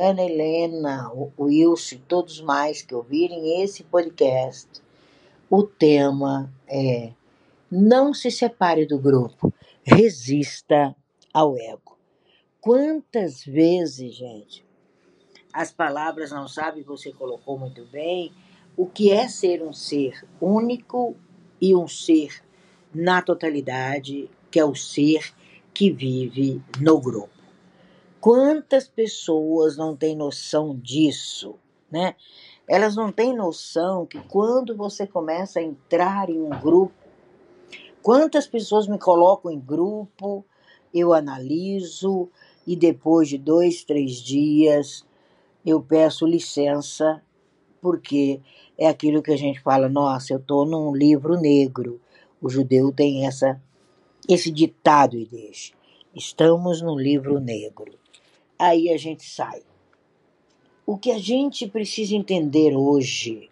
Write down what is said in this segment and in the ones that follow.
Ana Helena, o Wilson todos mais que ouvirem esse podcast, o tema é não se separe do grupo, resista ao ego. Quantas vezes, gente, as palavras não sabem, você colocou muito bem, o que é ser um ser único e um ser na totalidade, que é o ser que vive no grupo. Quantas pessoas não têm noção disso, né? Elas não têm noção que quando você começa a entrar em um grupo, quantas pessoas me colocam em grupo, eu analiso e depois de dois, três dias eu peço licença, porque é aquilo que a gente fala, nossa, eu estou num livro negro. O judeu tem essa esse ditado e deixa. Estamos no livro negro. Aí a gente sai. O que a gente precisa entender hoje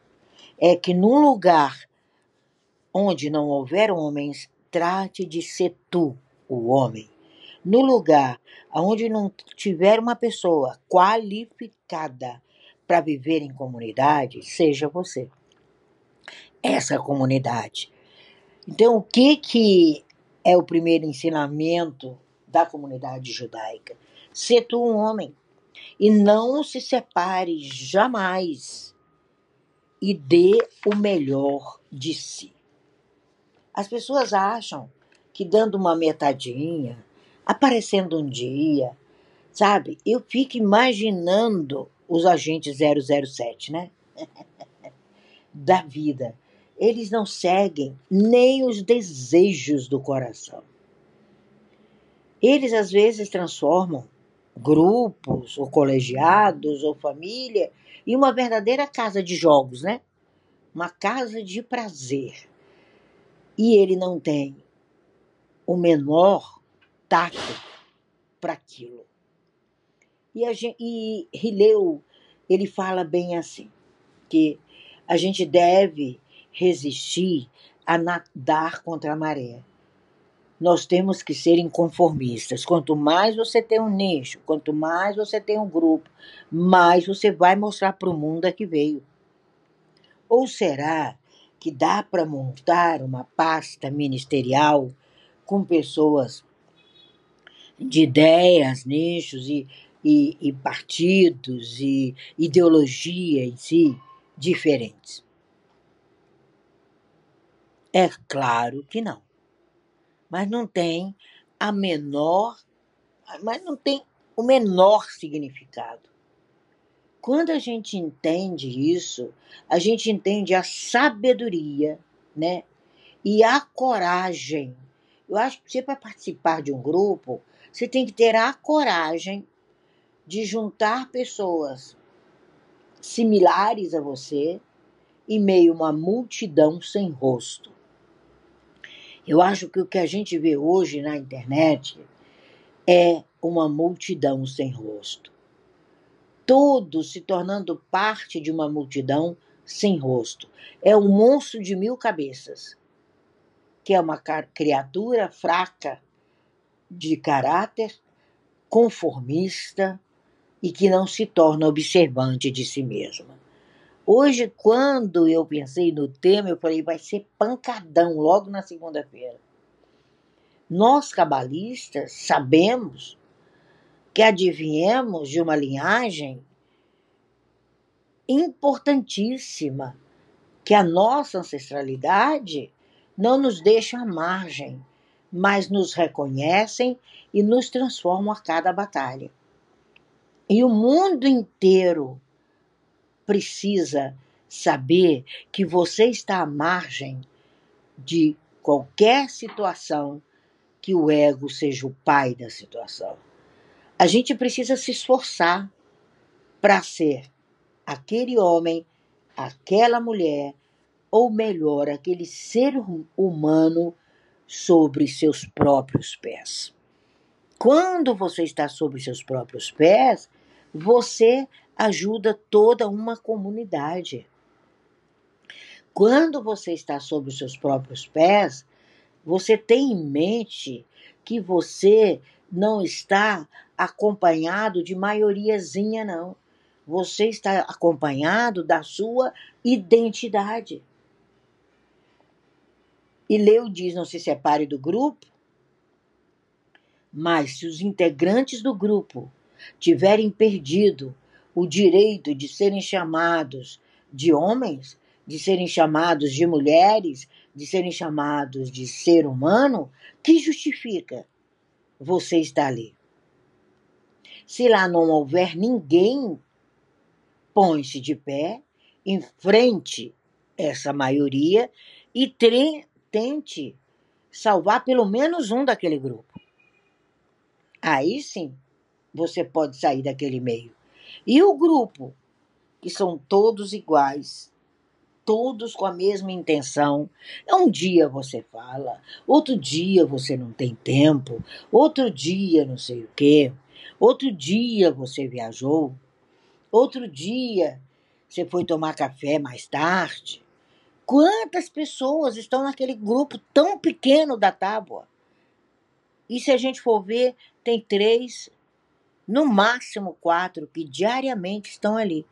é que num lugar onde não houver homens, trate de ser tu, o homem. No lugar onde não tiver uma pessoa qualificada para viver em comunidade, seja você. Essa comunidade. Então, o que, que é o primeiro ensinamento da comunidade judaica? Ser tu um homem. E não se separe jamais. E dê o melhor de si. As pessoas acham que dando uma metadinha, aparecendo um dia, sabe? Eu fico imaginando os agentes 007, né? da vida. Eles não seguem nem os desejos do coração. Eles às vezes transformam grupos, ou colegiados, ou família, em uma verdadeira casa de jogos, né? Uma casa de prazer. E ele não tem o menor tato para aquilo. E, a gente, e Rileu, ele fala bem assim, que a gente deve resistir a nadar contra a maré nós temos que ser inconformistas. Quanto mais você tem um nicho, quanto mais você tem um grupo, mais você vai mostrar para o mundo a que veio. Ou será que dá para montar uma pasta ministerial com pessoas de ideias, nichos e, e, e partidos e ideologia em si diferentes? É claro que não mas não tem a menor, mas não tem o menor significado. Quando a gente entende isso, a gente entende a sabedoria, né? E a coragem. Eu acho que você para participar de um grupo, você tem que ter a coragem de juntar pessoas similares a você em meio a uma multidão sem rosto. Eu acho que o que a gente vê hoje na internet é uma multidão sem rosto. Todos se tornando parte de uma multidão sem rosto. É um monstro de mil cabeças, que é uma criatura fraca de caráter, conformista e que não se torna observante de si mesma. Hoje, quando eu pensei no tema, eu falei, vai ser pancadão logo na segunda-feira. Nós, cabalistas, sabemos que adivinhamos de uma linhagem importantíssima, que a nossa ancestralidade não nos deixa à margem, mas nos reconhecem e nos transformam a cada batalha. E o mundo inteiro precisa saber que você está à margem de qualquer situação que o ego seja o pai da situação. A gente precisa se esforçar para ser aquele homem, aquela mulher, ou melhor, aquele ser humano sobre seus próprios pés. Quando você está sobre seus próprios pés, você ajuda toda uma comunidade. Quando você está sobre os seus próprios pés, você tem em mente que você não está acompanhado de maioriazinha, não. Você está acompanhado da sua identidade. E Leu diz: não se separe do grupo, mas se os integrantes do grupo tiverem perdido o direito de serem chamados de homens, de serem chamados de mulheres, de serem chamados de ser humano, que justifica você estar ali? Se lá não houver ninguém, põe-se de pé, enfrente essa maioria e tente salvar pelo menos um daquele grupo. Aí sim você pode sair daquele meio. E o grupo, que são todos iguais, todos com a mesma intenção. Um dia você fala, outro dia você não tem tempo, outro dia não sei o quê, outro dia você viajou, outro dia você foi tomar café mais tarde. Quantas pessoas estão naquele grupo tão pequeno da tábua? E se a gente for ver, tem três, no máximo quatro, que diariamente estão ali.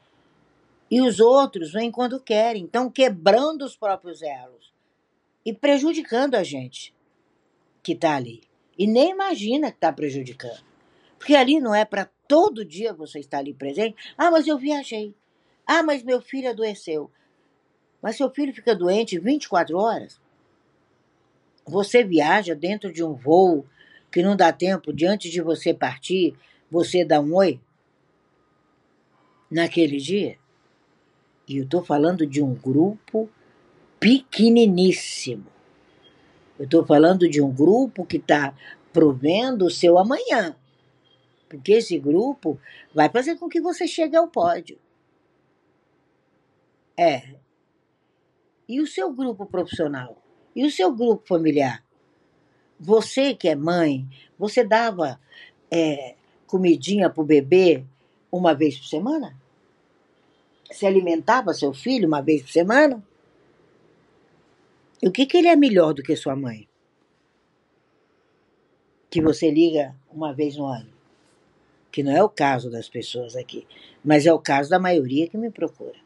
E os outros vêm quando querem, estão quebrando os próprios elos e prejudicando a gente que está ali. E nem imagina que está prejudicando. Porque ali não é para todo dia você estar ali presente. Ah, mas eu viajei. Ah, mas meu filho adoeceu. Mas seu filho fica doente 24 horas. Você viaja dentro de um voo que não dá tempo de antes de você partir, você dar um oi naquele dia. E eu estou falando de um grupo pequeniníssimo. Eu estou falando de um grupo que está provendo o seu amanhã. Porque esse grupo vai fazer com que você chegue ao pódio. É, e o seu grupo profissional? E o seu grupo familiar? Você que é mãe, você dava é, comidinha para o bebê uma vez por semana? Você alimentava seu filho uma vez por semana? E o que, que ele é melhor do que sua mãe? Que você liga uma vez no ano. Que não é o caso das pessoas aqui, mas é o caso da maioria que me procura.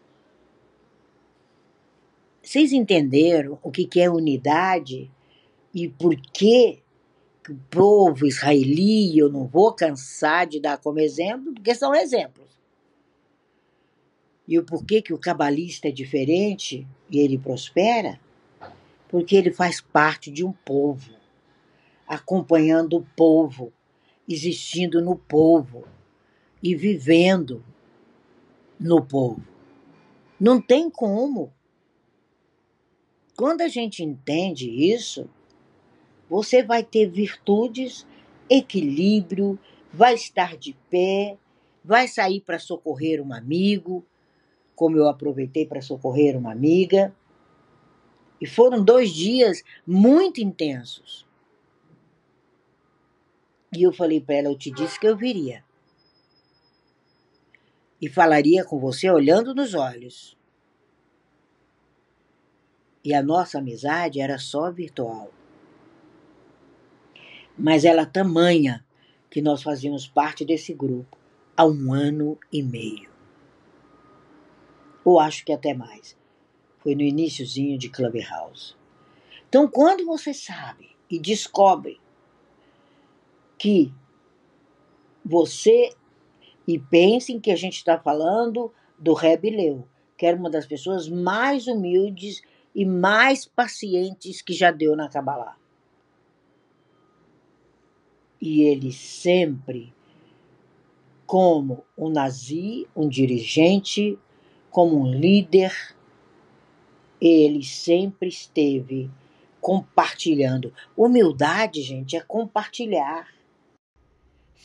Vocês entenderam o que é unidade e por que o povo israelita, eu não vou cansar de dar como exemplo, porque são exemplos. E o porquê que o cabalista é diferente e ele prospera? Porque ele faz parte de um povo, acompanhando o povo, existindo no povo e vivendo no povo. Não tem como quando a gente entende isso, você vai ter virtudes, equilíbrio, vai estar de pé, vai sair para socorrer um amigo, como eu aproveitei para socorrer uma amiga. E foram dois dias muito intensos. E eu falei para ela: Eu te disse que eu viria. E falaria com você olhando nos olhos. E a nossa amizade era só virtual. Mas ela tamanha que nós fazíamos parte desse grupo há um ano e meio. Ou acho que até mais. Foi no iníciozinho de Clubhouse. Então, quando você sabe e descobre que você e pensem que a gente está falando do Reb Leu, que era uma das pessoas mais humildes e mais pacientes que já deu na Kabbalah. E ele sempre, como um nazi, um dirigente, como um líder, ele sempre esteve compartilhando. Humildade, gente, é compartilhar.